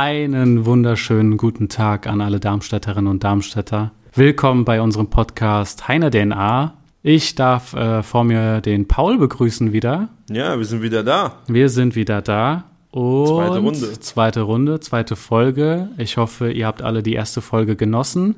Einen wunderschönen guten Tag an alle Darmstädterinnen und Darmstädter. Willkommen bei unserem Podcast Heine DNA. Ich darf äh, vor mir den Paul begrüßen wieder. Ja, wir sind wieder da. Wir sind wieder da. Und Zweite Runde. Zweite Runde, zweite Folge. Ich hoffe, ihr habt alle die erste Folge genossen.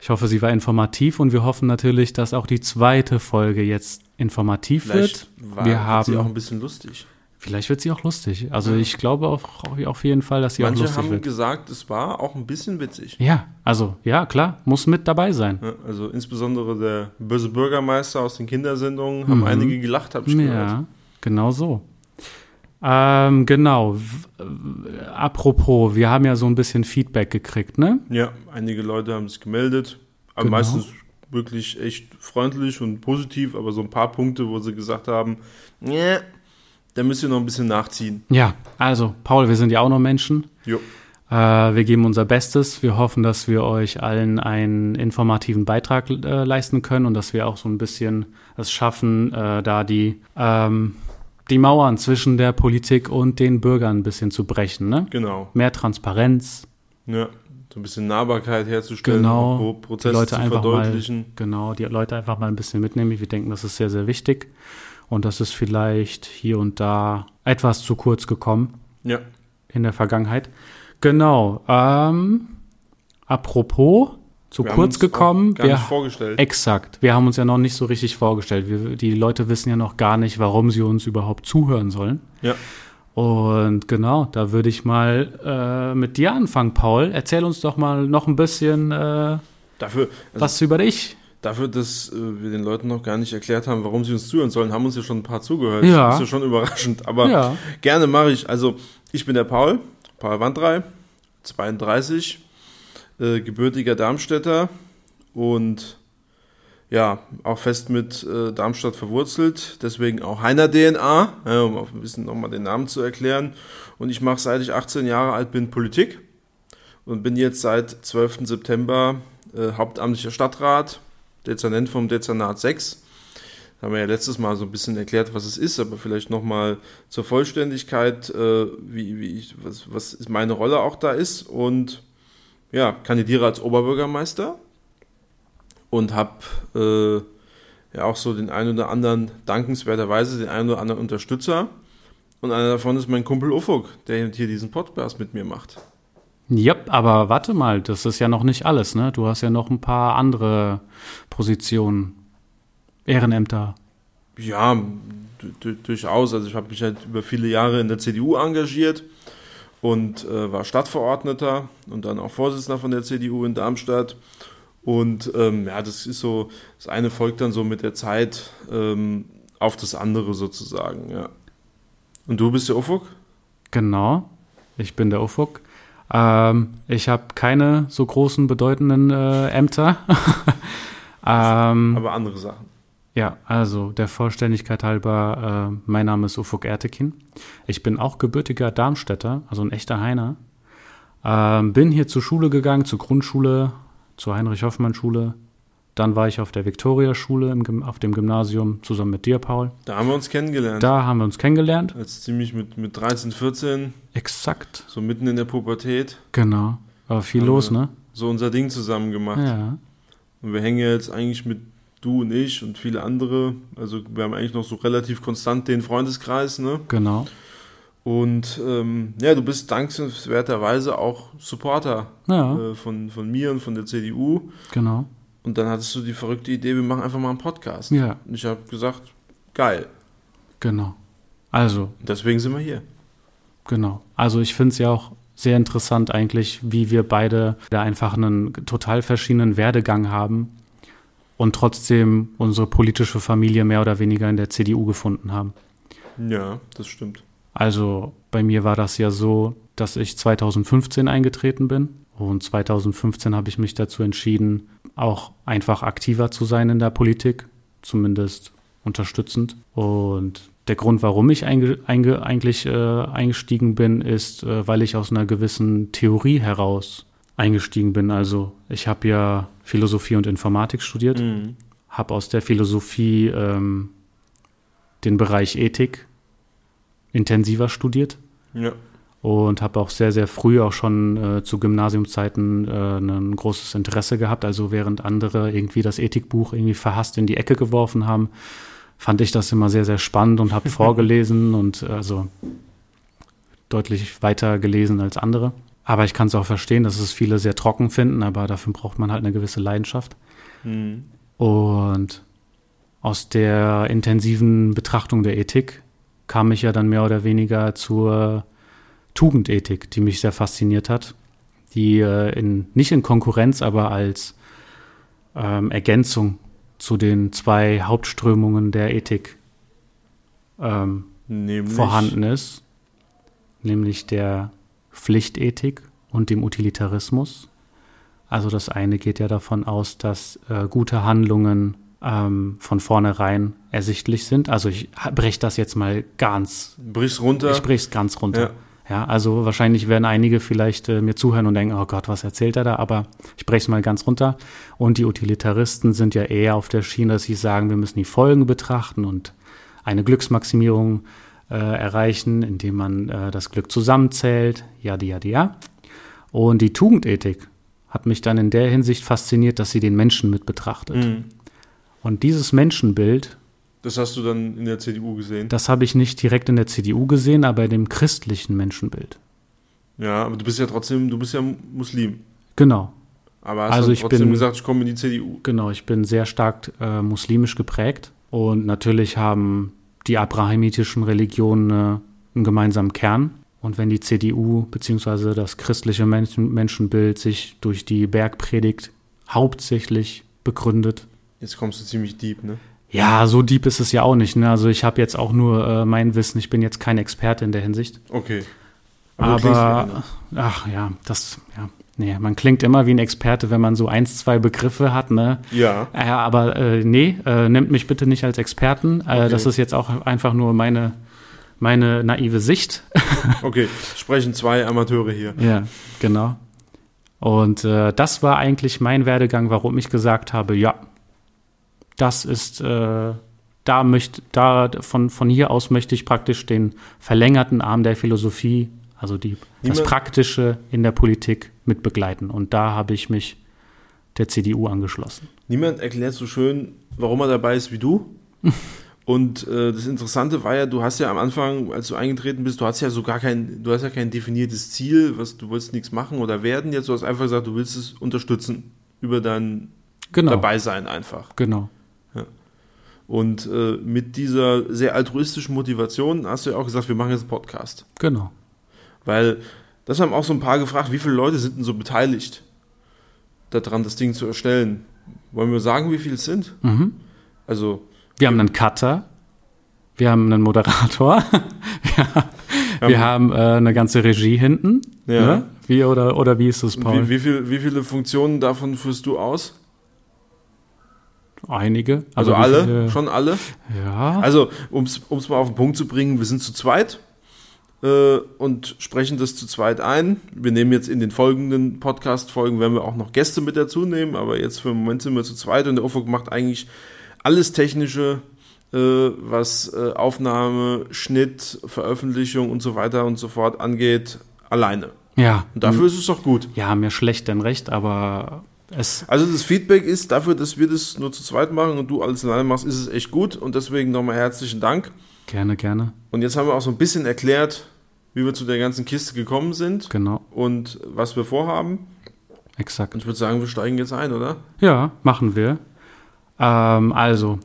Ich hoffe, sie war informativ und wir hoffen natürlich, dass auch die zweite Folge jetzt informativ Vielleicht wird. war wir haben sie auch ein bisschen lustig. Vielleicht wird sie auch lustig. Also ich glaube auch, auf jeden Fall, dass sie auch Manche lustig haben wird. gesagt, es war auch ein bisschen witzig. Ja, also ja, klar, muss mit dabei sein. Ja, Also insbesondere der böse Bürgermeister aus den Kindersendungen haben einige gelacht, habe ich gehört. Ja, genau so. Ähm, genau. Apropos, wir haben ja so ein bisschen Feedback gekriegt, ne? Ja, einige Leute haben sich gemeldet, aber Genau. meistens wirklich echt freundlich und positiv, aber so ein paar Punkte, wo sie gesagt haben, ja, da müsst ihr noch ein bisschen nachziehen. Ja, also Paul, wir sind ja auch nur Menschen. Jo. Äh, wir geben unser Bestes. Wir hoffen, dass wir euch allen einen informativen Beitrag äh, leisten können und dass wir auch so ein bisschen es schaffen, äh, da die, ähm, die Mauern zwischen der Politik und den Bürgern ein bisschen zu brechen. Ne? Genau. Mehr Transparenz, Ja, so ein bisschen Nahbarkeit herzustellen, Genau. die Prozesse Leute zu einfach mal, verdeutlichen. genau, die Leute einfach mal ein bisschen mitnehmen. Wir denken, das ist sehr, sehr wichtig und das ist vielleicht hier und da etwas zu kurz gekommen. Ja, in der Vergangenheit. Genau. Ähm, apropos, zu wir kurz gekommen. gar wir, nicht vorgestellt. exakt. Wir haben uns ja noch nicht so richtig vorgestellt. Wir, die Leute wissen ja noch gar nicht, warum sie uns überhaupt zuhören sollen. Ja. Und genau, da würde ich mal äh, mit dir anfangen, Paul. Erzähl uns doch mal noch ein bisschen äh, Dafür, also was über dich. Dafür, dass äh, wir den Leuten noch gar nicht erklärt haben, warum sie uns zuhören sollen, haben uns ja schon ein paar zugehört. Ja. Das ist ja schon überraschend. Aber Ja. gerne mache ich. Also, ich bin der Paul, Paul Wandrei, 32, äh, gebürtiger Darmstädter und ja, auch fest mit äh, Darmstadt verwurzelt, deswegen auch Heiner DNA, um auch ein bisschen nochmal den Namen zu erklären. Und ich mache, seit ich 18 Jahre alt bin, Politik und bin jetzt seit 12. September äh, hauptamtlicher Stadtrat, Dezernent vom Dezernat 6. Da haben wir ja letztes Mal so ein bisschen erklärt, was es ist, aber vielleicht nochmal zur Vollständigkeit, äh, wie, wie ich, was, was meine Rolle auch da ist. Und ja, kandidiere als Oberbürgermeister und habe äh, ja auch so den einen oder anderen, dankenswerterweise den einen oder anderen Unterstützer. Und einer davon ist mein Kumpel Ufuk, der hier diesen Podcast mit mir macht. Yep, aber warte mal, das ist ja noch nicht alles, ne? Du hast ja noch ein paar andere Positionen. Ehrenämter. Ja, du- du- durchaus. Also ich habe mich halt über viele Jahre in der CDU engagiert und äh, war Stadtverordneter und dann auch Vorsitzender von der CDU in Darmstadt. Und ähm, ja, das ist so, das eine folgt dann so mit der Zeit ähm, auf das andere sozusagen, ja. Und du bist der Ufuk? Genau, ich bin der Ufuk. Ähm, ich habe keine so großen, bedeutenden äh, Ämter. ähm, Aber andere Sachen. ja, also der Vollständigkeit halber, äh, mein Name ist Ufuk Ertekin. Ich bin auch gebürtiger Darmstädter, also ein echter Heiner. Ähm, bin hier zur Schule gegangen, zur Grundschule, zur Heinrich-Hoffmann-Schule. Dann war ich auf der Viktoria-Schule auf dem Gymnasium zusammen mit dir, Paul. Da haben wir uns kennengelernt. Da haben wir uns kennengelernt. Als ziemlich mit, mit 13, 14, Exakt, so mitten in der Pubertät, genau. War viel los, ne? so unser Ding zusammen gemacht. Ja. Und wir hängen jetzt eigentlich mit du und ich und viele andere. Also wir haben eigentlich noch so relativ konstant den Freundeskreis, ne? Genau. Und ähm, ja, du bist dankenswerterweise auch Supporter Ja, äh, von, von mir und von der CDU. genau. Und dann hattest du die verrückte Idee, wir machen einfach mal einen Podcast. Ja, Und ich habe gesagt, geil. genau. Also, deswegen sind wir hier. genau. Also ich finde es ja auch sehr interessant eigentlich, wie wir beide da einfach einen total verschiedenen Werdegang haben und trotzdem unsere politische Familie mehr oder weniger in der CDU gefunden haben. Ja, das stimmt. Also bei mir war das ja so, dass ich 2015 eingetreten bin und 2015 habe ich mich dazu entschieden, auch einfach aktiver zu sein in der Politik, zumindest unterstützend. Und der Grund, warum ich einge einge eigentlich äh, eingestiegen bin, ist, äh, weil ich aus einer gewissen Theorie heraus eingestiegen bin. Also ich habe ja Philosophie und Informatik studiert, Mhm. habe aus der Philosophie ähm, den Bereich Ethik intensiver studiert Ja. Und habe auch sehr, sehr früh auch schon äh, zu Gymnasiumszeiten äh, ein großes Interesse gehabt. Also während andere irgendwie das Ethikbuch irgendwie verhasst in die Ecke geworfen haben, fand ich das immer sehr, sehr spannend und habe vorgelesen und also deutlich weiter gelesen als andere. Aber ich kann es auch verstehen, dass es viele sehr trocken finden, aber dafür braucht man halt eine gewisse Leidenschaft. Mhm. Und aus der intensiven Betrachtung der Ethik kam ich ja dann mehr oder weniger zur Tugendethik, die mich sehr fasziniert hat, die äh, in, nicht in Konkurrenz, aber als ähm, Ergänzung zu den zwei Hauptströmungen der Ethik ähm, vorhanden ist, nämlich der Pflichtethik und dem Utilitarismus. Also das eine geht ja davon aus, dass äh, gute Handlungen ähm, von vornherein ersichtlich sind. Also ich breche das jetzt mal ganz. Brich's runter. Ich brich's ganz runter. Ja. Ja, also wahrscheinlich werden einige vielleicht äh, mir zuhören und denken, oh Gott, was erzählt er da? Aber ich breche es mal ganz runter. Und die Utilitaristen sind ja eher auf der Schiene, dass sie sagen, wir müssen die Folgen betrachten und eine Glücksmaximierung äh, erreichen, indem man äh, das Glück zusammenzählt, ja, ja, ja. Und die Tugendethik hat mich dann in der Hinsicht fasziniert, dass sie den Menschen mit betrachtet. Mhm. Und dieses Menschenbild das hast du dann in der CDU gesehen? Das habe ich nicht direkt in der CDU gesehen, aber in dem christlichen Menschenbild. Ja, aber du bist ja trotzdem, du bist ja Muslim. Genau. Aber hast also ich trotzdem bin, gesagt, ich komme in die CDU. Genau, ich bin sehr stark äh, muslimisch geprägt. Und natürlich haben die abrahamitischen Religionen äh, einen gemeinsamen Kern. Und wenn die CDU bzw. das christliche Menschen Menschenbild sich durch die Bergpredigt hauptsächlich begründet. Jetzt kommst du ziemlich deep, ne? Ja, so deep ist es ja auch nicht. Ne? Also ich habe jetzt auch nur äh, mein Wissen. Ich bin jetzt kein Experte in der Hinsicht. Okay. Aber, Aber ach ja, das, ja. Nee, man klingt immer wie ein Experte, wenn man so eins, zwei Begriffe hat, ne? Ja. Äh, aber äh, nee, äh, nimmt mich bitte nicht als Experten. Äh, okay. Das ist jetzt auch einfach nur meine, meine naive Sicht. okay, sprechen zwei Amateure hier. Ja, genau. Und äh, das war eigentlich mein Werdegang, warum ich gesagt habe, ja, das ist, äh, da möchte, da von, von hier aus möchte ich praktisch den verlängerten Arm der Philosophie, also die, das Praktische in der Politik mit begleiten. Und da habe ich mich der CDU angeschlossen. Niemand erklärt so schön, warum er dabei ist wie du. Und äh, das Interessante war ja, du hast ja am Anfang, als du eingetreten bist, du hast ja so gar kein, du hast ja kein definiertes Ziel, was du willst nichts machen oder werden. Jetzt du hast einfach gesagt, du willst es unterstützen über dein genau. Dabeisein einfach. Genau. Und äh, mit dieser sehr altruistischen Motivation hast du ja auch gesagt, wir machen jetzt einen Podcast. Genau. Weil das haben auch so ein paar gefragt, wie viele Leute sind denn so beteiligt daran, das Ding zu erstellen? Wollen wir sagen, wie viele es sind? Mhm. Also. Wir haben einen Cutter, wir haben einen Moderator, wir, wir haben äh, eine ganze Regie hinten. Ja. Ne? Wie oder, oder wie ist das, Paul? Wie, wie, viel, wie viele Funktionen davon führst du aus? Einige. Also alle? Viele? Schon alle? Ja. Also, um es mal auf den Punkt zu bringen, wir sind zu zweit äh, und sprechen das zu zweit ein. Wir nehmen jetzt in den folgenden Podcast-Folgen, werden wir auch noch Gäste mit dazu nehmen, aber jetzt für den Moment sind wir zu zweit und der Ufuk macht eigentlich alles Technische, äh, was äh, Aufnahme, Schnitt, Veröffentlichung und so weiter und so fort angeht, alleine. Ja. Und dafür ist es doch gut. Ja, mir schlecht denn recht, aber es also das Feedback ist dafür, dass wir das nur zu zweit machen und du alles alleine machst, ist es echt gut und deswegen nochmal herzlichen Dank. Gerne, gerne. Und jetzt haben wir auch so ein bisschen erklärt, wie wir zu der ganzen Kiste gekommen sind. Genau. Und was wir vorhaben. Exakt. Und ich würde sagen, wir steigen jetzt ein, oder? Ja, machen wir. Ähm, also,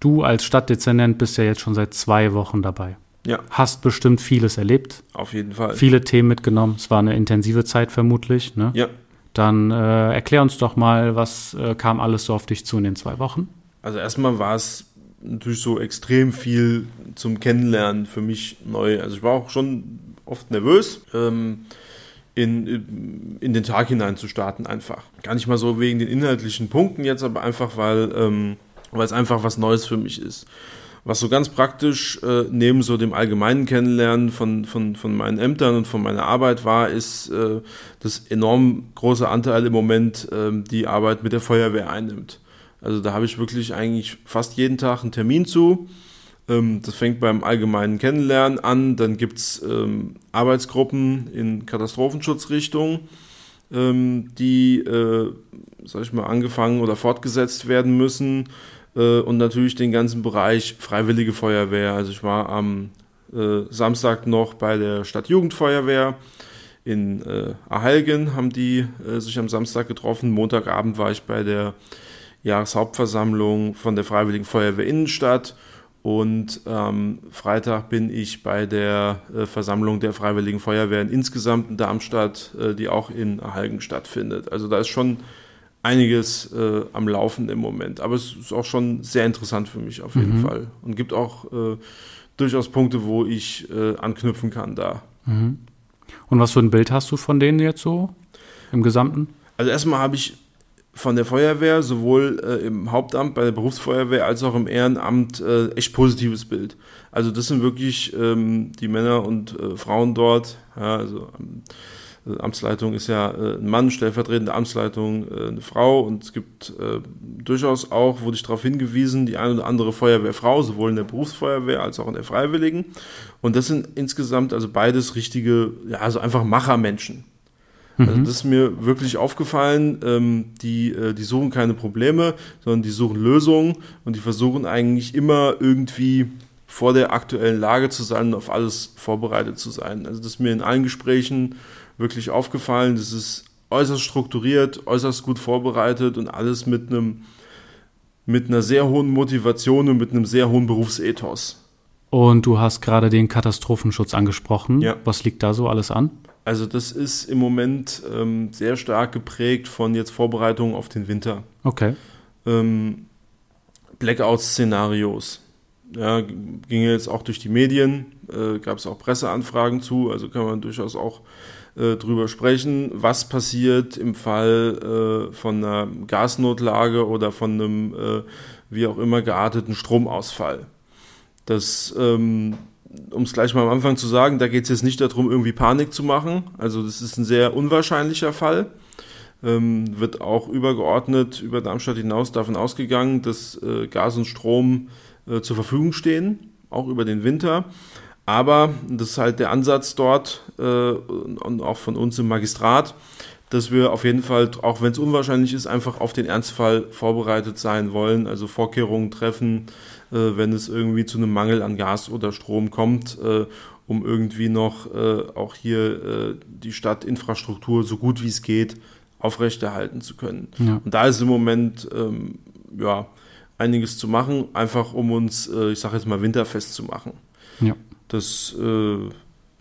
du als Stadtdezernent bist ja jetzt schon seit zwei Wochen dabei. Ja. Hast bestimmt vieles erlebt. Auf jeden Fall. Viele Themen mitgenommen. Es war eine intensive Zeit vermutlich, ne? Ja. Dann äh, erklär uns doch mal, was äh, kam alles so auf dich zu in den zwei Wochen? Also erstmal war es natürlich so extrem viel zum Kennenlernen für mich neu. Also ich war auch schon oft nervös, ähm, in, in den Tag hinein zu starten einfach. Gar nicht mal so wegen den inhaltlichen Punkten jetzt, aber einfach, weil, ähm, weil es einfach was Neues für mich ist. Was so ganz praktisch äh, neben so dem allgemeinen Kennenlernen von, von, von meinen Ämtern und von meiner Arbeit war, ist äh, das enorm große Anteil im Moment äh, die Arbeit mit der Feuerwehr einnimmt. Also da habe ich wirklich eigentlich fast jeden Tag einen Termin zu. Ähm, das fängt beim allgemeinen Kennenlernen an. Dann gibt es ähm, Arbeitsgruppen in Katastrophenschutzrichtung, ähm, die, äh, sag ich mal, angefangen oder fortgesetzt werden müssen. Äh, und natürlich den ganzen Bereich Freiwillige Feuerwehr. Also ich war am äh, Samstag noch bei der Stadtjugendfeuerwehr in äh, Ahalgen, haben die äh, sich am Samstag getroffen. Montagabend war ich bei der Jahreshauptversammlung von der Freiwilligen Feuerwehr Innenstadt. Und ähm, Freitag bin ich bei der äh, Versammlung der Freiwilligen Feuerwehren insgesamt in Darmstadt, äh, die auch in Ahalgen stattfindet. Also da ist schon einiges äh, am Laufen im Moment. Aber es ist auch schon sehr interessant für mich auf jeden mhm. Fall. Und gibt auch äh, durchaus Punkte, wo ich äh, anknüpfen kann da. Mhm. Und was für ein Bild hast du von denen jetzt so im Gesamten? Also erstmal habe ich von der Feuerwehr, sowohl äh, im Hauptamt bei der Berufsfeuerwehr als auch im Ehrenamt, äh, echt positives Bild. Also das sind wirklich ähm, die Männer und äh, Frauen dort. Ja, also ähm, äh, Amtsleitung ist ja äh, ein Mann, stellvertretende Amtsleitung äh, eine Frau und es gibt äh, durchaus auch, wurde ich darauf hingewiesen, die eine oder andere Feuerwehrfrau, sowohl in der Berufsfeuerwehr als auch in der Freiwilligen. Und das sind insgesamt also beides richtige, ja, also einfach Machermenschen. Also mhm. das ist mir wirklich aufgefallen. Ähm, die, äh, die suchen keine Probleme, sondern die suchen Lösungen und die versuchen eigentlich immer irgendwie vor der aktuellen Lage zu sein und auf alles vorbereitet zu sein. Also das ist mir in allen Gesprächen wirklich aufgefallen. Das ist äußerst strukturiert, äußerst gut vorbereitet und alles mit einem mit einer sehr hohen Motivation und mit einem sehr hohen Berufsethos. Und du hast gerade den Katastrophenschutz angesprochen. Ja. Was liegt da so alles an? Also das ist im Moment ähm, sehr stark geprägt von jetzt Vorbereitungen auf den Winter. Okay. Ähm, Blackout-Szenarios. Ja, ging jetzt auch durch die Medien, äh, gab es auch Presseanfragen zu, also kann man durchaus auch äh, drüber sprechen, was passiert im Fall äh, von einer Gasnotlage oder von einem äh, wie auch immer gearteten Stromausfall. Das ähm, um es gleich mal am Anfang zu sagen, da geht es jetzt nicht darum, irgendwie Panik zu machen. Also das ist ein sehr unwahrscheinlicher Fall. Ähm, wird auch übergeordnet über Darmstadt hinaus davon ausgegangen, dass äh, Gas und Strom äh, zur Verfügung stehen, auch über den Winter. Aber das ist halt der Ansatz dort äh, und auch von uns im Magistrat, dass wir auf jeden Fall, auch wenn es unwahrscheinlich ist, einfach auf den Ernstfall vorbereitet sein wollen, also Vorkehrungen treffen, äh, wenn es irgendwie zu einem Mangel an Gas oder Strom kommt, äh, um irgendwie noch äh, auch hier die Stadtinfrastruktur so gut wie es geht aufrechterhalten zu können. Ja. Und da ist im Moment ähm, ja einiges zu machen, einfach um uns, ich sage jetzt mal, winterfest zu machen. Ja. Das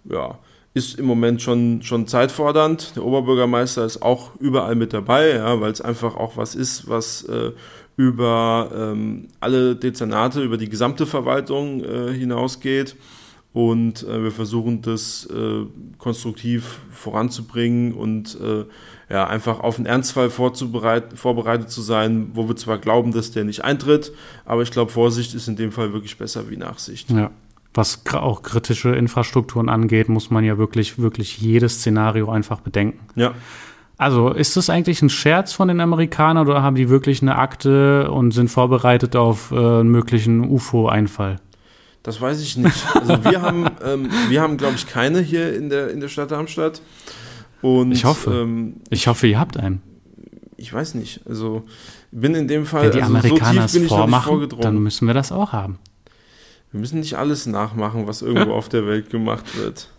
ja, ist im Moment schon, schon zeitfordernd. Der Oberbürgermeister ist auch überall mit dabei, ja, weil es einfach auch was ist, was äh, über ähm, alle Dezernate, über die gesamte Verwaltung äh, hinausgeht. Und äh, wir versuchen das äh, konstruktiv voranzubringen und äh, ja, einfach auf einen Ernstfall vorbereitet zu sein, wo wir zwar glauben, dass der nicht eintritt, aber ich glaube, Vorsicht ist in dem Fall wirklich besser wie Nachsicht. Ja. Was auch kritische Infrastrukturen angeht, muss man ja wirklich, wirklich jedes Szenario einfach bedenken. Ja. Also ist das eigentlich ein Scherz von den Amerikanern oder haben die wirklich eine Akte und sind vorbereitet auf äh, einen möglichen UFO-Einfall? Das weiß ich nicht. Also wir haben, ähm, wir haben, glaube ich, keine hier in der, in der Stadt Darmstadt. Und, ich hoffe. Ähm, ich hoffe, ihr habt einen. Ich weiß nicht. Also bin in dem Fall. Wenn die also Amerikaner so es vormachen, dann müssen wir das auch haben. Wir müssen nicht alles nachmachen, was irgendwo auf der Welt gemacht wird.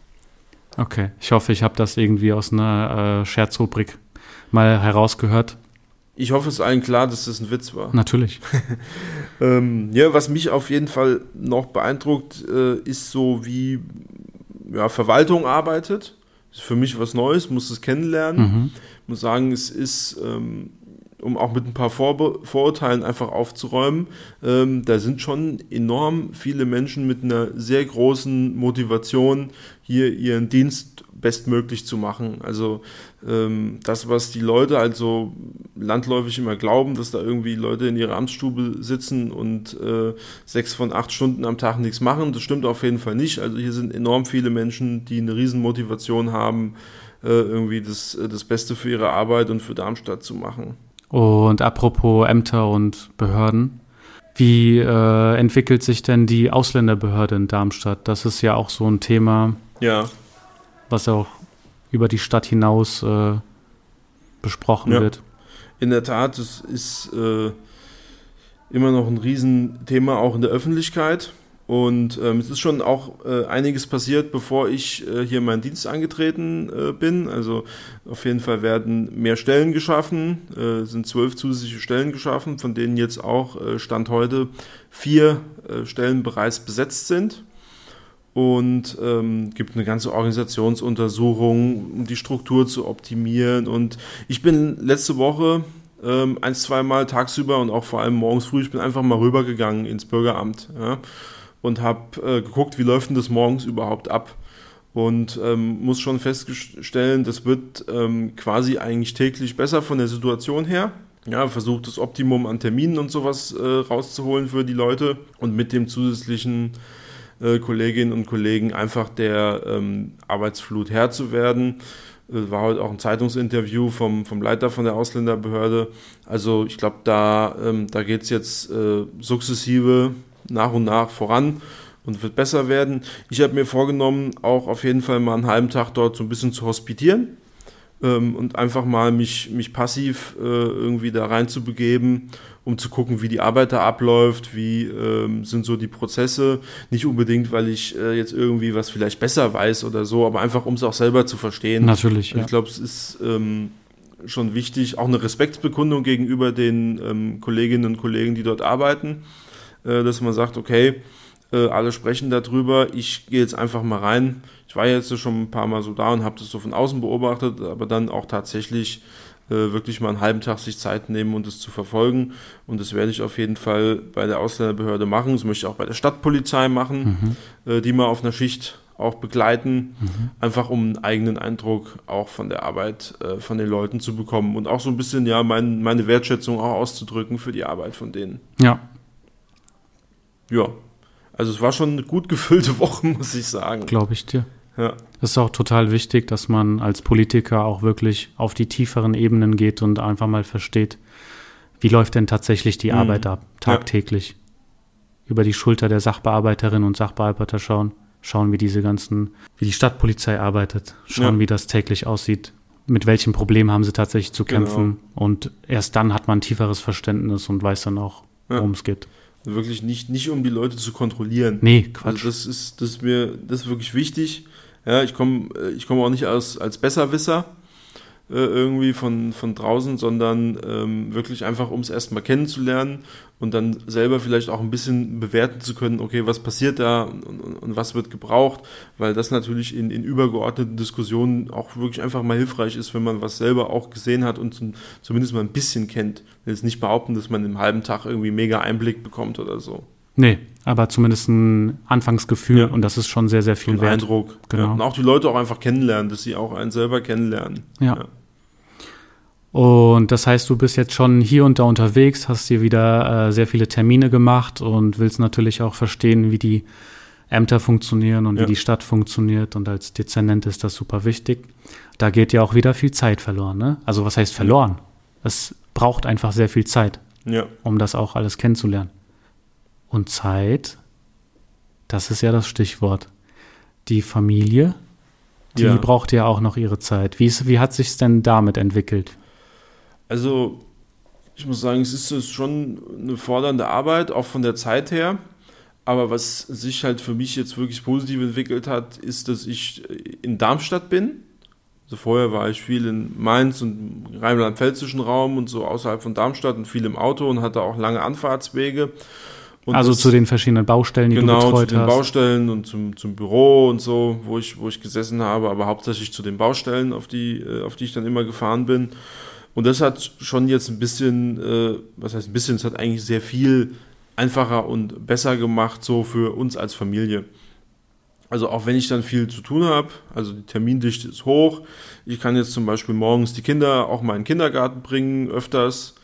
Okay, ich hoffe, ich habe das irgendwie aus einer äh, Scherzrubrik mal herausgehört. Ich hoffe, es ist allen klar, dass das ein Witz war. Natürlich. ähm, ja, was mich auf jeden Fall noch beeindruckt, äh, ist so, wie ja, Verwaltung arbeitet. Das ist für mich was Neues, muss es kennenlernen. Mhm. Ich muss sagen, es ist ähm, um auch mit ein paar Vor Vorurteilen einfach aufzuräumen. Ähm, da sind schon enorm viele Menschen mit einer sehr großen Motivation, hier ihren Dienst bestmöglich zu machen. Also ähm, das, was die Leute also landläufig immer glauben, dass da irgendwie Leute in ihrer Amtsstube sitzen und äh, sechs von acht Stunden am Tag nichts machen, das stimmt auf jeden Fall nicht. Also hier sind enorm viele Menschen, die eine Riesenmotivation haben, äh, irgendwie das, das Beste für ihre Arbeit und für Darmstadt zu machen. Und apropos Ämter und Behörden, Wie äh, entwickelt sich denn die Ausländerbehörde in Darmstadt? Das ist ja auch so ein Thema, Ja, was auch über die Stadt hinaus äh, besprochen Ja. wird. in der Tat, es ist äh, immer noch ein Riesenthema auch in der Öffentlichkeit. Und ähm, es ist schon auch äh, einiges passiert, bevor ich äh, hier meinen Dienst angetreten äh, bin. Also auf jeden Fall werden mehr Stellen geschaffen, äh, sind zwölf zusätzliche Stellen geschaffen, von denen jetzt auch äh, Stand heute vier äh, Stellen bereits besetzt sind. Und ähm, gibt eine ganze Organisationsuntersuchung, um die Struktur zu optimieren. Und ich bin letzte Woche ähm, ein, zweimal tagsüber und auch vor allem morgens früh, ich bin einfach mal rübergegangen ins Bürgeramt ja, und habe äh, geguckt, wie läuft denn das morgens überhaupt ab. Und ähm, muss schon feststellen, das wird ähm, quasi eigentlich täglich besser von der Situation her. Ja, versucht das Optimum an Terminen und sowas äh, rauszuholen für die Leute und mit dem zusätzlichen äh, Kolleginnen und Kollegen einfach der ähm, Arbeitsflut Herr zu werden. Äh, war heute auch ein Zeitungsinterview vom, vom Leiter von der Ausländerbehörde. Also ich glaube, da, ähm, da geht es jetzt äh, sukzessive nach und nach voran und wird besser werden. Ich habe mir vorgenommen, auch auf jeden Fall mal einen halben Tag dort so ein bisschen zu hospitieren ähm, und einfach mal mich, mich passiv äh, irgendwie da reinzubegeben, um zu gucken, wie die Arbeit da abläuft, wie ähm, sind so die Prozesse. Nicht unbedingt, weil ich äh, jetzt irgendwie was vielleicht besser weiß oder so, aber einfach, um es auch selber zu verstehen. Natürlich, Und ja. Ich glaube, es ist ähm, schon wichtig, auch eine Respektsbekundung gegenüber den ähm, Kolleginnen und Kollegen, die dort arbeiten, dass man sagt, okay, äh, alle sprechen darüber, ich gehe jetzt einfach mal rein. Ich war jetzt schon ein paar Mal so da und habe das so von außen beobachtet, aber dann auch tatsächlich äh, wirklich mal einen halben Tag sich Zeit nehmen und es zu verfolgen. Und das werde ich auf jeden Fall bei der Ausländerbehörde machen. Das möchte ich auch bei der Stadtpolizei machen, äh, die mal auf einer Schicht auch begleiten, einfach um einen eigenen Eindruck auch von der Arbeit äh, von den Leuten zu bekommen und auch so ein bisschen ja mein, meine Wertschätzung auch auszudrücken für die Arbeit von denen. Ja, Ja, also es war schon eine gut gefüllte Woche, muss ich sagen. glaube ich dir. Ja, Es ist auch total wichtig, dass man als Politiker auch wirklich auf die tieferen Ebenen geht und einfach mal versteht, wie läuft denn tatsächlich die Mhm. Arbeit ab, tagtäglich. Über die Schulter der Sachbearbeiterinnen und Sachbearbeiter schauen, schauen, wie diese ganzen, wie die Stadtpolizei arbeitet, schauen, Ja. wie das täglich aussieht, mit welchen Problemen haben sie tatsächlich zu Genau. kämpfen. Und erst dann hat man ein tieferes Verständnis und weiß dann auch, Ja. worum es geht. Wirklich nicht, nicht um die Leute zu kontrollieren. Nee, Also Quatsch. das ist, das ist mir, das ist wirklich wichtig. Ja, ich komme, ich komme auch nicht als, als Besserwisser äh, irgendwie von, von draußen, sondern ähm, wirklich einfach, um es erstmal kennenzulernen und dann selber vielleicht auch ein bisschen bewerten zu können, okay, was passiert da und, und, und was wird gebraucht, weil das natürlich in, in übergeordneten Diskussionen auch wirklich einfach mal hilfreich ist, wenn man was selber auch gesehen hat und zum, zumindest mal ein bisschen kennt. Will jetzt nicht behaupten, dass man im halben Tag irgendwie mega Einblick bekommt oder so. Nee, aber zumindest ein Anfangsgefühl Ja. und das ist schon sehr, sehr viel Ein wert. Eindruck. Genau. Ja. Und auch die Leute auch einfach kennenlernen, dass sie auch einen selber kennenlernen. Ja. Ja. Und das heißt, du bist jetzt schon hier und da unterwegs, hast dir wieder äh, sehr viele Termine gemacht und willst natürlich auch verstehen, wie die Ämter funktionieren und wie die Stadt funktioniert. Und als Dezernent ist das super wichtig. Da geht ja auch wieder viel Zeit verloren. Ne? Also was heißt verloren? Es braucht einfach sehr viel Zeit, um das auch alles kennenzulernen. Und Zeit, das ist ja das Stichwort. Die Familie, die Ja. braucht ja auch noch ihre Zeit. Wie, ist, wie hat sich denn damit entwickelt? Also, ich muss sagen, es ist es schon eine fordernde Arbeit, auch von der Zeit her. Aber was sich halt für mich jetzt wirklich positiv entwickelt hat, ist, dass ich in Darmstadt bin. Also vorher war ich viel in Mainz und im rheinland-pfälzischen Raum und so außerhalb von Darmstadt und viel im Auto und hatte auch lange Anfahrtswege. Und also zu den verschiedenen Baustellen, die genau, du zu betreut den hast. Baustellen und zum, zum Büro und so, wo ich, wo ich gesessen habe, aber hauptsächlich zu den Baustellen, auf die, äh, auf die ich dann immer gefahren bin. Und das hat schon jetzt ein bisschen, äh, was heißt ein bisschen, es hat eigentlich sehr viel einfacher und besser gemacht, so für uns als Familie. Also auch wenn ich dann viel zu tun habe, also die Termindichte ist hoch. Ich kann jetzt zum Beispiel morgens die Kinder auch mal in den Kindergarten bringen, öfters.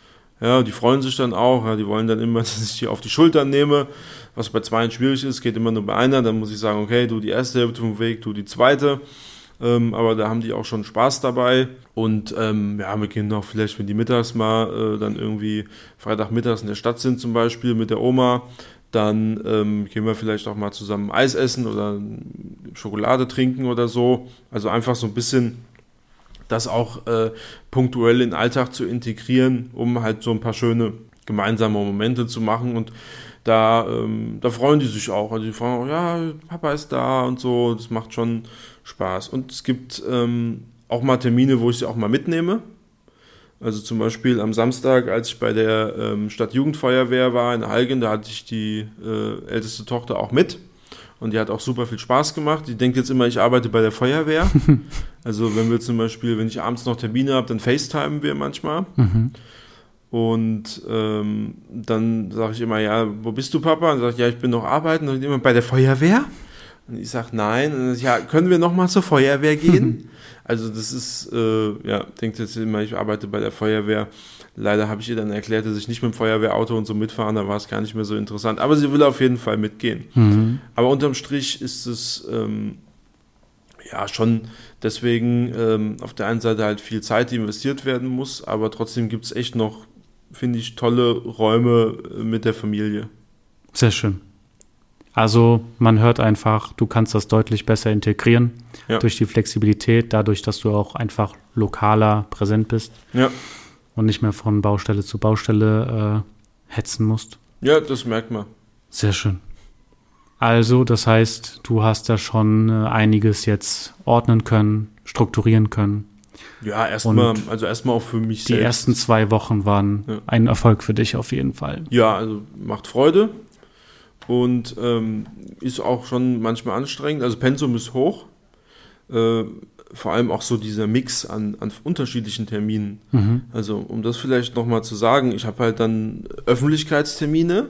Ja, die freuen sich dann auch. Ja, die wollen dann immer, dass ich die auf die Schultern nehme. Was bei zweien schwierig ist, geht immer nur bei einer. Dann muss ich sagen, okay, du die erste Hälfte vom Weg, du die zweite. Ähm, aber da haben die auch schon Spaß dabei. Und ähm, ja, wir gehen auch vielleicht, wenn die mittags mal äh, dann irgendwie Freitagmittags in der Stadt sind, zum Beispiel mit der Oma, dann ähm, gehen wir vielleicht auch mal zusammen Eis essen oder Schokolade trinken oder so. Also einfach so ein bisschen das auch äh, punktuell in den Alltag zu integrieren, um halt so ein paar schöne gemeinsame Momente zu machen und da, ähm, da freuen die sich auch. Also die fragen auch, ja, Papa ist da und so, das macht schon Spaß. Und es gibt ähm, auch mal Termine, wo ich sie auch mal mitnehme. Also zum Beispiel am Samstag, als ich bei der ähm, Stadtjugendfeuerwehr war in Halgen, da hatte ich die äh, älteste Tochter auch mit. Und die hat auch super viel Spaß gemacht. Die denkt jetzt immer, ich arbeite bei der Feuerwehr. also wenn wir zum Beispiel, wenn ich abends noch Termine habe, dann FaceTimen wir manchmal. Mhm. Und ähm, dann sage ich immer, ja, wo bist du, Papa? Und sagt, ja, ich bin noch arbeiten. Und immer bei der Feuerwehr? Und ich sage, nein. Und ich, ja, können wir noch mal zur Feuerwehr gehen? also das ist, äh, ja, denkt jetzt immer, ich arbeite bei der Feuerwehr. Leider habe ich ihr dann erklärt, dass ich nicht mit dem Feuerwehrauto und so mitfahren, da war es gar nicht mehr so interessant. Aber sie will auf jeden Fall mitgehen. Mhm. Aber unterm Strich ist es ähm, ja schon deswegen ähm, auf der einen Seite halt viel Zeit, die investiert werden muss, aber trotzdem gibt es echt noch, finde ich, tolle Räume äh, mit der Familie. Sehr schön. Also man hört einfach, du kannst das deutlich besser integrieren ja. durch die Flexibilität, dadurch, dass du auch einfach lokaler präsent bist. Ja und nicht mehr von Baustelle zu Baustelle äh, hetzen musst. Ja, das merkt man. Sehr schön. Also, das heißt, du hast da schon äh, einiges jetzt ordnen können, strukturieren können. Ja, erstmal, also erstmal auch für mich die selbst. Die ersten zwei Wochen waren ja. ein Erfolg für dich auf jeden Fall. Ja, also macht Freude und ähm, ist auch schon manchmal anstrengend. Also Pensum ist hoch. Äh, vor allem auch so dieser Mix an, an unterschiedlichen Terminen. Mhm. Also um das vielleicht nochmal zu sagen, ich habe halt dann Öffentlichkeitstermine,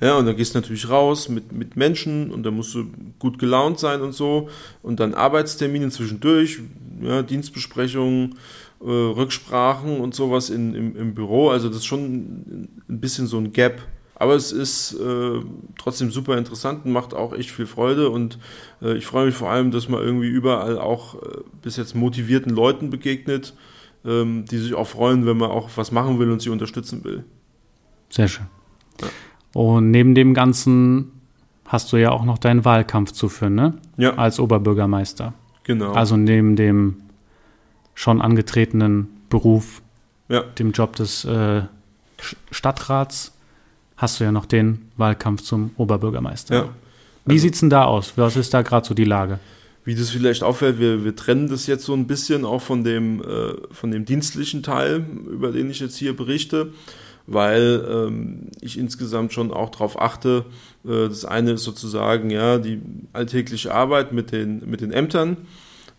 ja, und dann gehst du natürlich raus mit, mit Menschen und dann musst du gut gelaunt sein und so. Und dann Arbeitstermine zwischendurch, ja, Dienstbesprechungen, äh, Rücksprachen und sowas in, im, im Büro. Also das ist schon ein bisschen so ein Gap. Aber es ist äh, trotzdem super interessant und macht auch echt viel Freude. Und äh, ich freue mich vor allem, dass man irgendwie überall auch äh, bis jetzt motivierten Leuten begegnet, ähm, die sich auch freuen, wenn man auch was machen will und sie unterstützen will. Sehr schön. Ja. Und neben dem Ganzen hast du ja auch noch deinen Wahlkampf zu führen, ne? Ja. Als Oberbürgermeister. Genau. Also neben dem schon angetretenen Beruf, ja. dem Job des äh, Stadtrats hast du ja noch den Wahlkampf zum Oberbürgermeister. Ja. Wie also, sieht's denn da aus? Was ist da gerade so die Lage? Wie das vielleicht auffällt, wir, wir trennen das jetzt so ein bisschen auch von dem, äh, von dem dienstlichen Teil, über den ich jetzt hier berichte, weil ähm, ich insgesamt schon auch darauf achte, äh, das eine ist sozusagen ja die alltägliche Arbeit mit den, mit den Ämtern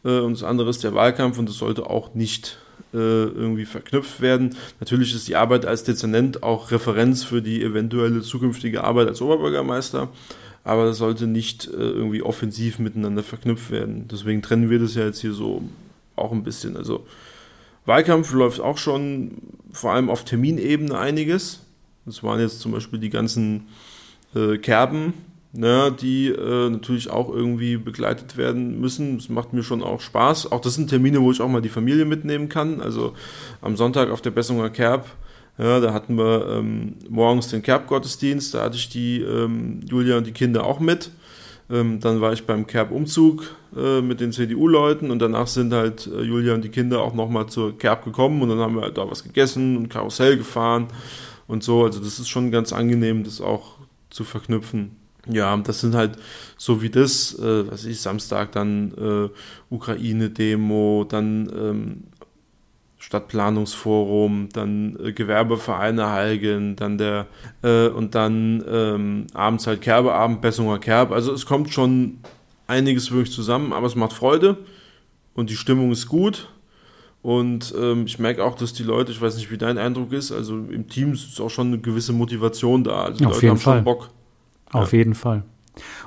äh, und das andere ist der Wahlkampf und das sollte auch nicht äh, irgendwie verknüpft werden. Natürlich ist die Arbeit als Dezernent auch Referenz für die eventuelle zukünftige Arbeit als Oberbürgermeister, aber das sollte nicht äh, irgendwie offensiv miteinander verknüpft werden. Deswegen trennen wir das ja jetzt hier so auch ein bisschen. Also Wahlkampf läuft auch schon vor allem auf Terminebene einiges. Das waren jetzt zum Beispiel die ganzen äh, Kerben, ne, die äh, natürlich auch irgendwie begleitet werden müssen. Das macht mir schon auch Spaß. Auch das sind Termine, wo ich auch mal die Familie mitnehmen kann. Also am Sonntag auf der Bessunger Kerb, ja, da hatten wir ähm, morgens den Kerb-Gottesdienst, da hatte ich die ähm, Julia und die Kinder auch mit. Ähm, dann war ich beim Kerb-Umzug äh, mit den CDU-Leuten und danach sind halt äh, Julia und die Kinder auch nochmal zur Kerb gekommen und dann haben wir halt da was gegessen und Karussell gefahren und so. Also das ist schon ganz angenehm, das auch zu verknüpfen. Ja, das sind halt so wie das, äh, was ich, Samstag dann äh, Ukraine-Demo, dann ähm, Stadtplanungsforum, dann äh, Gewerbevereine Heiligen, dann der äh, und dann ähm, abends halt Kerbeabend, Bessunger Kerb. Also es kommt schon einiges wirklich zusammen, aber es macht Freude und die Stimmung ist gut. Und ähm, ich merke auch, dass die Leute, ich weiß nicht, wie dein Eindruck ist, also im Team ist auch schon eine gewisse Motivation da. Also die Auf Leute haben Fall. schon Bock. Auf ja. jeden Fall.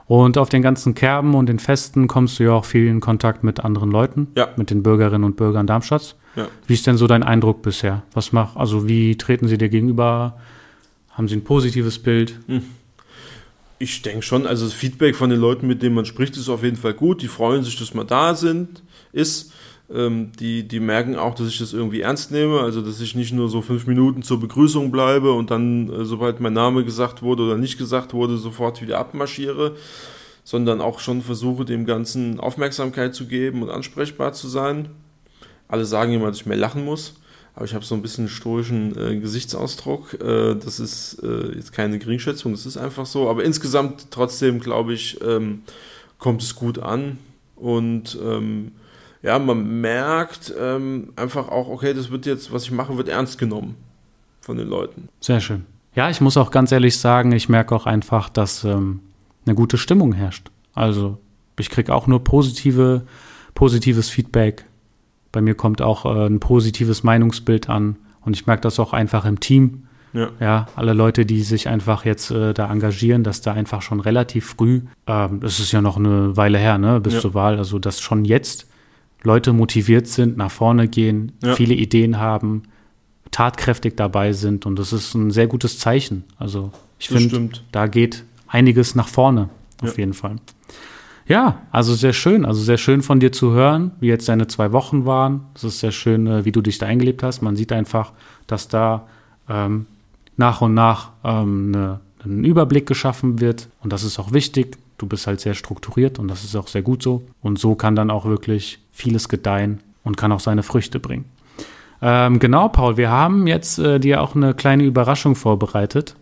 Und auf den ganzen Kerben und den Festen kommst du ja auch viel in Kontakt mit anderen Leuten, ja. mit den Bürgerinnen und Bürgern Darmstadts. Ja. Wie ist denn so dein Eindruck bisher? Was macht, also wie treten sie dir gegenüber? Haben sie ein positives Bild? Hm. Ich denke schon, also das Feedback von den Leuten, mit denen man spricht, ist auf jeden Fall gut. Die freuen sich, dass man da sind, ist. Ähm, die, die merken auch, dass ich das irgendwie ernst nehme, also dass ich nicht nur so fünf Minuten zur Begrüßung bleibe und dann, äh, sobald mein Name gesagt wurde oder nicht gesagt wurde, sofort wieder abmarschiere, sondern auch schon versuche, dem Ganzen Aufmerksamkeit zu geben und ansprechbar zu sein. Alle sagen immer, dass ich mehr lachen muss, aber ich habe so ein bisschen stoischen äh, Gesichtsausdruck. Äh, das ist äh, jetzt keine Geringschätzung, das ist einfach so. Aber insgesamt trotzdem, glaube ich, ähm, kommt es gut an und ähm, ja, man merkt ähm, einfach auch, okay, das wird jetzt, was ich mache, wird ernst genommen von den Leuten. Sehr schön. Ja, ich muss auch ganz ehrlich sagen, ich merke auch einfach, dass ähm, eine gute Stimmung herrscht. Also ich kriege auch nur positive, positives Feedback. Bei mir kommt auch äh, ein positives Meinungsbild an und ich merke das auch einfach im Team. Ja. ja, alle Leute, die sich einfach jetzt äh, da engagieren, dass da einfach schon relativ früh, ähm, das ist ja noch eine Weile her, ne, bis ja. zur Wahl, also dass schon jetzt Leute motiviert sind, nach vorne gehen, ja. viele Ideen haben, tatkräftig dabei sind und das ist ein sehr gutes Zeichen. Also ich finde, da geht einiges nach vorne, auf ja. jeden Fall. Ja, also sehr schön, also sehr schön von dir zu hören, wie jetzt deine zwei Wochen waren. Es ist sehr schön, äh, wie du dich da eingelebt hast. Man sieht einfach, dass da ähm, nach und nach ähm, eine, ein Überblick geschaffen wird und das ist auch wichtig. Du bist halt sehr strukturiert und das ist auch sehr gut so. Und so kann dann auch wirklich vieles gedeihen und kann auch seine Früchte bringen. Ähm, genau, Paul, wir haben jetzt äh, dir auch eine kleine Überraschung vorbereitet.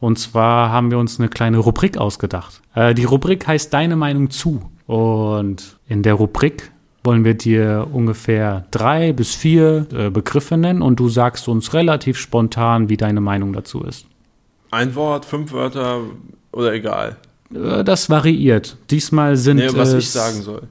Und zwar haben wir uns eine kleine Rubrik ausgedacht. Äh, die Rubrik heißt Deine Meinung zu. Und in der Rubrik wollen wir dir ungefähr drei bis vier äh, Begriffe nennen und du sagst uns relativ spontan, wie deine Meinung dazu ist. Ein Wort, fünf Wörter oder egal. Äh, das variiert. Diesmal sind nee, was ich sagen soll.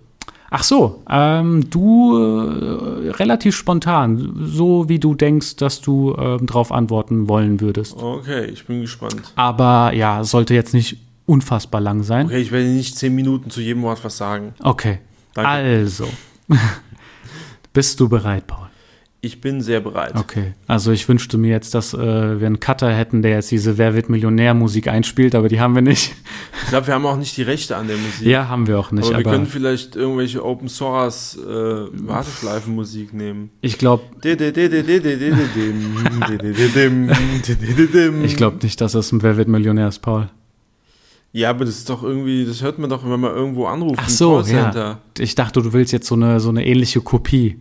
Ach so, ähm, du äh, relativ spontan, so wie du denkst, dass du äh, darauf antworten wollen würdest. Okay, ich bin gespannt. Aber ja, sollte jetzt nicht unfassbar lang sein. Okay, ich werde nicht zehn Minuten zu jedem Wort was sagen. Okay. Danke. Also, bist du bereit, Paul? Ich bin sehr bereit. Okay, also ich wünschte mir jetzt, dass äh, wir einen Cutter hätten, der jetzt diese Wer wird Millionär-Musik einspielt, aber die haben wir nicht. Ich glaube, wir haben auch nicht die Rechte an der Musik. Ja, haben wir auch nicht. Aber wir aber können vielleicht irgendwelche Open Source äh, Warteschleifenmusik nehmen. Ich glaube. ich glaube nicht, dass das ein Wer wird Millionär ist, Paul. Ja, aber das ist doch irgendwie, das hört man doch, wenn man irgendwo anruft. Ach so, ja. Ich dachte, du willst jetzt so eine, so eine ähnliche Kopie.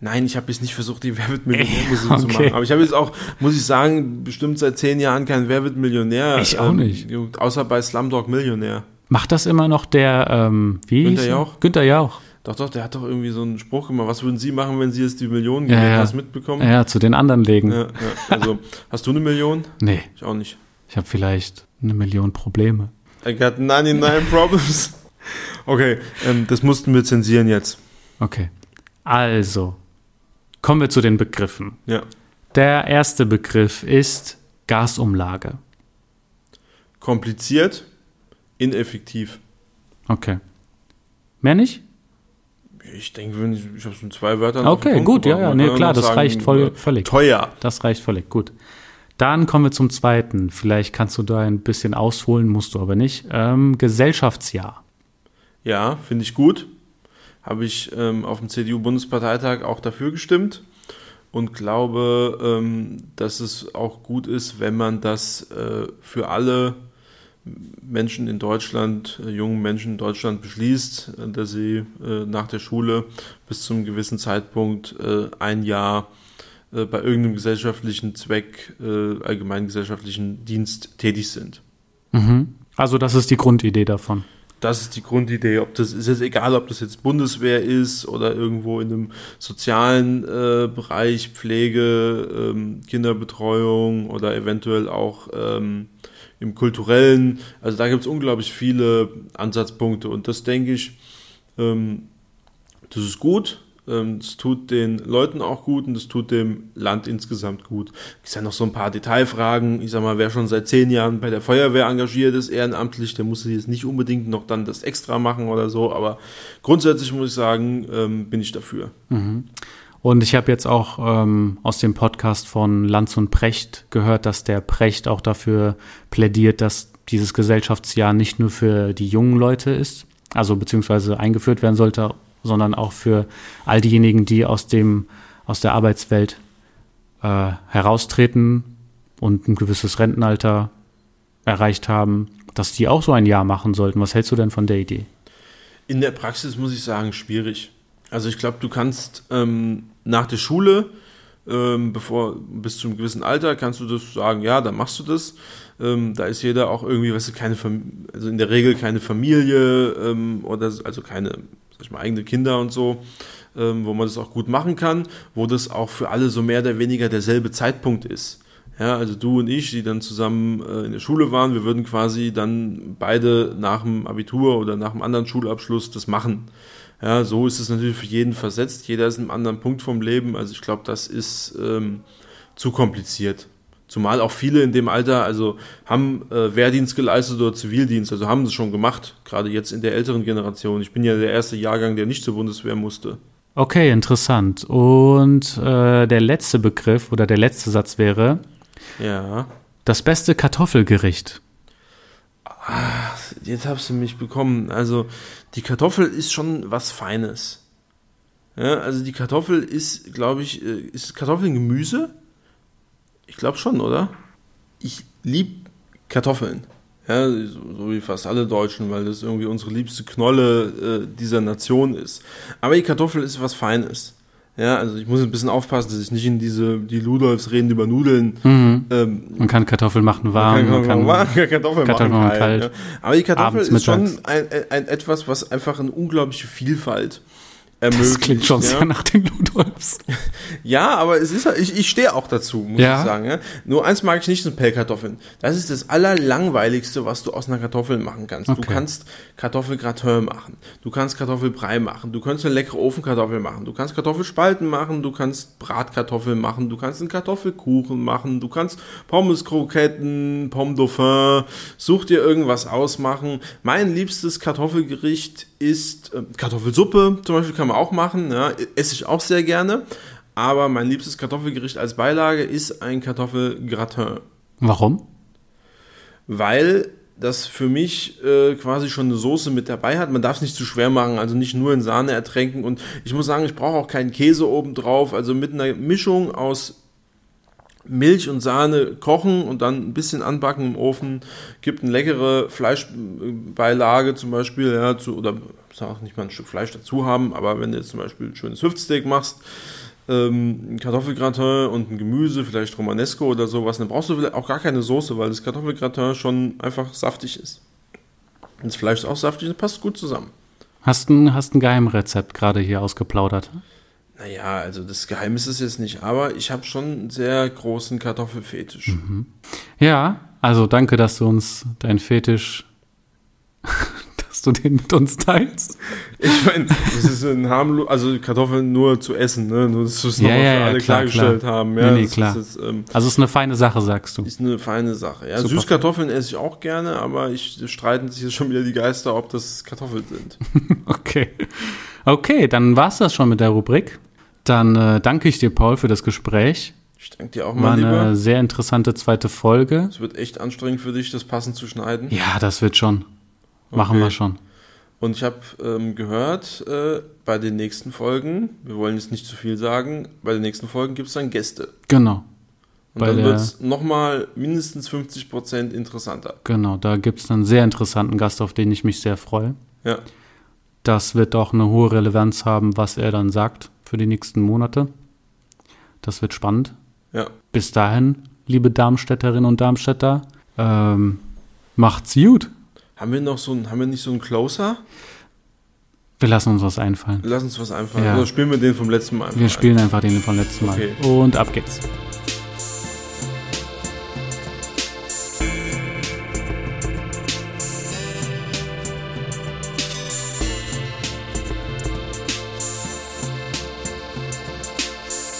Nein, ich habe jetzt nicht versucht, die Wer wird Millionär-Musik okay. zu machen. Aber ich habe jetzt auch, muss ich sagen, bestimmt seit zehn Jahren kein Wer wird Millionär. Ich auch ähm, nicht. Außer bei Slumdog Millionär. Macht das immer noch der, ähm, wie? Günther Jauch? Günther Jauch. Doch, doch, der hat doch irgendwie so einen Spruch gemacht. Was würden Sie machen, wenn Sie jetzt die Millionen ja, ja. hast mitbekommen? Ja, zu den anderen legen. Ja, ja. Also, hast du eine Million? Nee. Ich auch nicht. Ich habe vielleicht eine Million Probleme. I got 99 problems. Okay, ähm, das mussten wir zensieren jetzt. Okay. Also, Kommen wir zu den Begriffen. Ja. Der erste Begriff ist Gasumlage. Kompliziert, ineffektiv. Okay. Mehr nicht? Ich denke, wenn ich, ich habe so zwei Wörter. Okay, gut, ja, ja, nee, klar, das sagen, reicht voll, äh, völlig. Teuer. Das reicht völlig, gut. Dann kommen wir zum zweiten. Vielleicht kannst du da ein bisschen ausholen, musst du aber nicht. Ähm, Gesellschaftsjahr. Ja, finde ich gut habe ich ähm, auf dem CDU-Bundesparteitag auch dafür gestimmt und glaube, ähm, dass es auch gut ist, wenn man das äh, für alle Menschen in Deutschland, äh, jungen Menschen in Deutschland beschließt, äh, dass sie äh, nach der Schule bis zu einem gewissen Zeitpunkt äh, ein Jahr äh, bei irgendeinem gesellschaftlichen Zweck, allgemeinen gesellschaftlichen Dienst tätig sind. Mhm. Also das ist die Grundidee davon das ist die Grundidee. Ob das ist jetzt egal, ob das jetzt Bundeswehr ist oder irgendwo in einem sozialen äh, Bereich, Pflege, ähm, Kinderbetreuung oder eventuell auch ähm, im kulturellen. Also da gibt es unglaublich viele Ansatzpunkte und das denke ich, ähm, das ist gut. Ähm, es tut den Leuten auch gut und es tut dem Land insgesamt gut. Es sind noch so ein paar Detailfragen. Ich sag mal, wer schon seit zehn Jahren bei der Feuerwehr engagiert ist, ehrenamtlich, der muss jetzt nicht unbedingt noch dann das extra machen oder so. Aber grundsätzlich muss ich sagen, ähm, bin ich dafür. Mhm. Und ich habe jetzt auch ähm, aus dem Podcast von Lanz und Precht gehört, dass der Precht auch dafür plädiert, dass dieses Gesellschaftsjahr nicht nur für die jungen Leute ist, also beziehungsweise eingeführt werden sollte, sondern auch für all diejenigen, die aus dem aus der Arbeitswelt äh, heraustreten und ein gewisses Rentenalter erreicht haben, dass die auch so ein Jahr machen sollten. Was hältst du denn von der Idee? In der Praxis muss ich sagen, schwierig. Also ich glaube, du kannst ähm, nach der Schule, ähm, bevor bis zum gewissen Alter, kannst du das sagen, ja, dann machst du das. Ähm, da ist jeder auch irgendwie, weißt du, keine Fam also in der Regel keine Familie ähm, oder also keine, sag ich mal, eigene Kinder und so, ähm, wo man das auch gut machen kann, wo das auch für alle so mehr oder weniger derselbe Zeitpunkt ist. Ja, also du und ich, die dann zusammen äh, in der Schule waren, wir würden quasi dann beide nach dem Abitur oder nach einem anderen Schulabschluss das machen. Ja, so ist es natürlich für jeden versetzt. Jeder ist in einem anderen Punkt vom Leben. Also ich glaube, das ist ähm, zu kompliziert. Zumal auch viele in dem Alter, also haben äh, Wehrdienst geleistet oder Zivildienst, also haben es schon gemacht, gerade jetzt in der älteren Generation. Ich bin ja der erste Jahrgang, der nicht zur Bundeswehr musste. Okay, interessant. Und äh, der letzte Begriff oder der letzte Satz wäre, ja. Das beste Kartoffelgericht. Ach, jetzt hast du mich bekommen. Also, die Kartoffel ist schon was Feines. Ja, also die Kartoffel ist, glaube ich, äh, ist Kartoffel ein Gemüse? Ich glaube schon, oder? Ich liebe Kartoffeln. Ja, so, wie fast alle Deutschen, weil das irgendwie unsere liebste Knolle äh, dieser Nation ist. Aber die Kartoffel ist was Feines. Ja, also ich muss ein bisschen aufpassen, dass ich nicht in diese, die Ludolfs reden über Nudeln. Mhm. Ähm, man kann Kartoffeln machen warm, man kann, man kann Kartoffeln, Kartoffeln machen kalt. kalt. Ja. Aber die Kartoffel Abends, ist schon ein, ein, ein, etwas, was einfach eine unglaubliche Vielfalt ermöglicht. Das klingt schon ja. sehr nach den Ludolfs. ja, aber es ist ich, ich stehe auch dazu, muss ja. ich sagen. Ja? Nur eins mag ich nicht, sind Pellkartoffeln. Das ist das allerlangweiligste, was du aus einer Kartoffel machen kannst. Okay. Du kannst Kartoffelgratin machen, du kannst Kartoffelbrei machen, du kannst eine leckere Ofenkartoffel machen, du kannst Kartoffelspalten machen, du kannst Bratkartoffeln machen, du kannst einen Kartoffelkuchen machen, du kannst Pommeskroketten, Pomme Dauphin, such dir irgendwas ausmachen. Mein liebstes Kartoffelgericht ist äh, Kartoffelsuppe, zum Beispiel kann man auch machen, ja, esse ich auch sehr gerne. Aber mein liebstes Kartoffelgericht als Beilage ist ein Kartoffelgratin. Warum? Weil das für mich äh, quasi schon eine Soße mit dabei hat. Man darf es nicht zu schwer machen, also nicht nur in Sahne ertränken. Und ich muss sagen, ich brauche auch keinen Käse oben drauf. Also mit einer Mischung aus Milch und Sahne kochen und dann ein bisschen anbacken im Ofen. Gibt eine leckere Fleischbeilage zum Beispiel, ja, zu, oder auch nicht mal ein Stück Fleisch dazu haben, aber wenn du jetzt zum Beispiel ein schönes Hüftsteak machst, ähm, ein Kartoffelgratin und ein Gemüse, vielleicht Romanesco oder sowas, dann brauchst du vielleicht auch gar keine Soße, weil das Kartoffelgratin schon einfach saftig ist. Und das Fleisch ist auch saftig, das passt gut zusammen. Hast ein, hast ein Geheimrezept gerade hier ausgeplaudert? Naja, also das Geheimnis ist es nicht, aber ich habe schon einen sehr großen Kartoffelfetisch. Mhm. Ja, also danke, dass du uns deinen Fetisch du den mit uns teilst? Ich meine, das ist ein harmlos, also Kartoffeln nur zu essen, ne? Nur, dass wir es ja, nochmal ja, für alle klar, klargestellt klar. haben. Ja, nee, nee, klar. Ist, ähm, also es ist eine feine Sache, sagst du. Ist eine feine Sache. Ja, Super Süßkartoffeln esse ich auch gerne, aber ich streiten sich jetzt schon wieder die Geister, ob das Kartoffeln sind. okay. Okay, dann war's das schon mit der Rubrik. Dann äh, danke ich dir, Paul, für das Gespräch. Ich danke dir auch mal, War eine sehr interessante zweite Folge. Es wird echt anstrengend für dich, das passend zu schneiden. Ja, das wird schon. Machen okay. wir schon. Und ich habe ähm, gehört, äh, bei den nächsten Folgen, wir wollen jetzt nicht zu viel sagen, bei den nächsten Folgen gibt es dann Gäste. Genau. Und bei dann wird es nochmal mindestens 50 Prozent interessanter. Genau, da gibt es einen sehr interessanten Gast, auf den ich mich sehr freue. Ja. Das wird auch eine hohe Relevanz haben, was er dann sagt für die nächsten Monate. Das wird spannend. Ja. Bis dahin, liebe Darmstädterinnen und Darmstädter, ähm, macht's gut. Haben wir noch so ein, haben wir nicht so einen Closer? Wir lassen uns was einfallen. Lass uns was einfallen. Ja. Oder spielen wir den vom letzten Mal Wir spielen einfach den vom letzten Mal. Okay. Und ab geht's.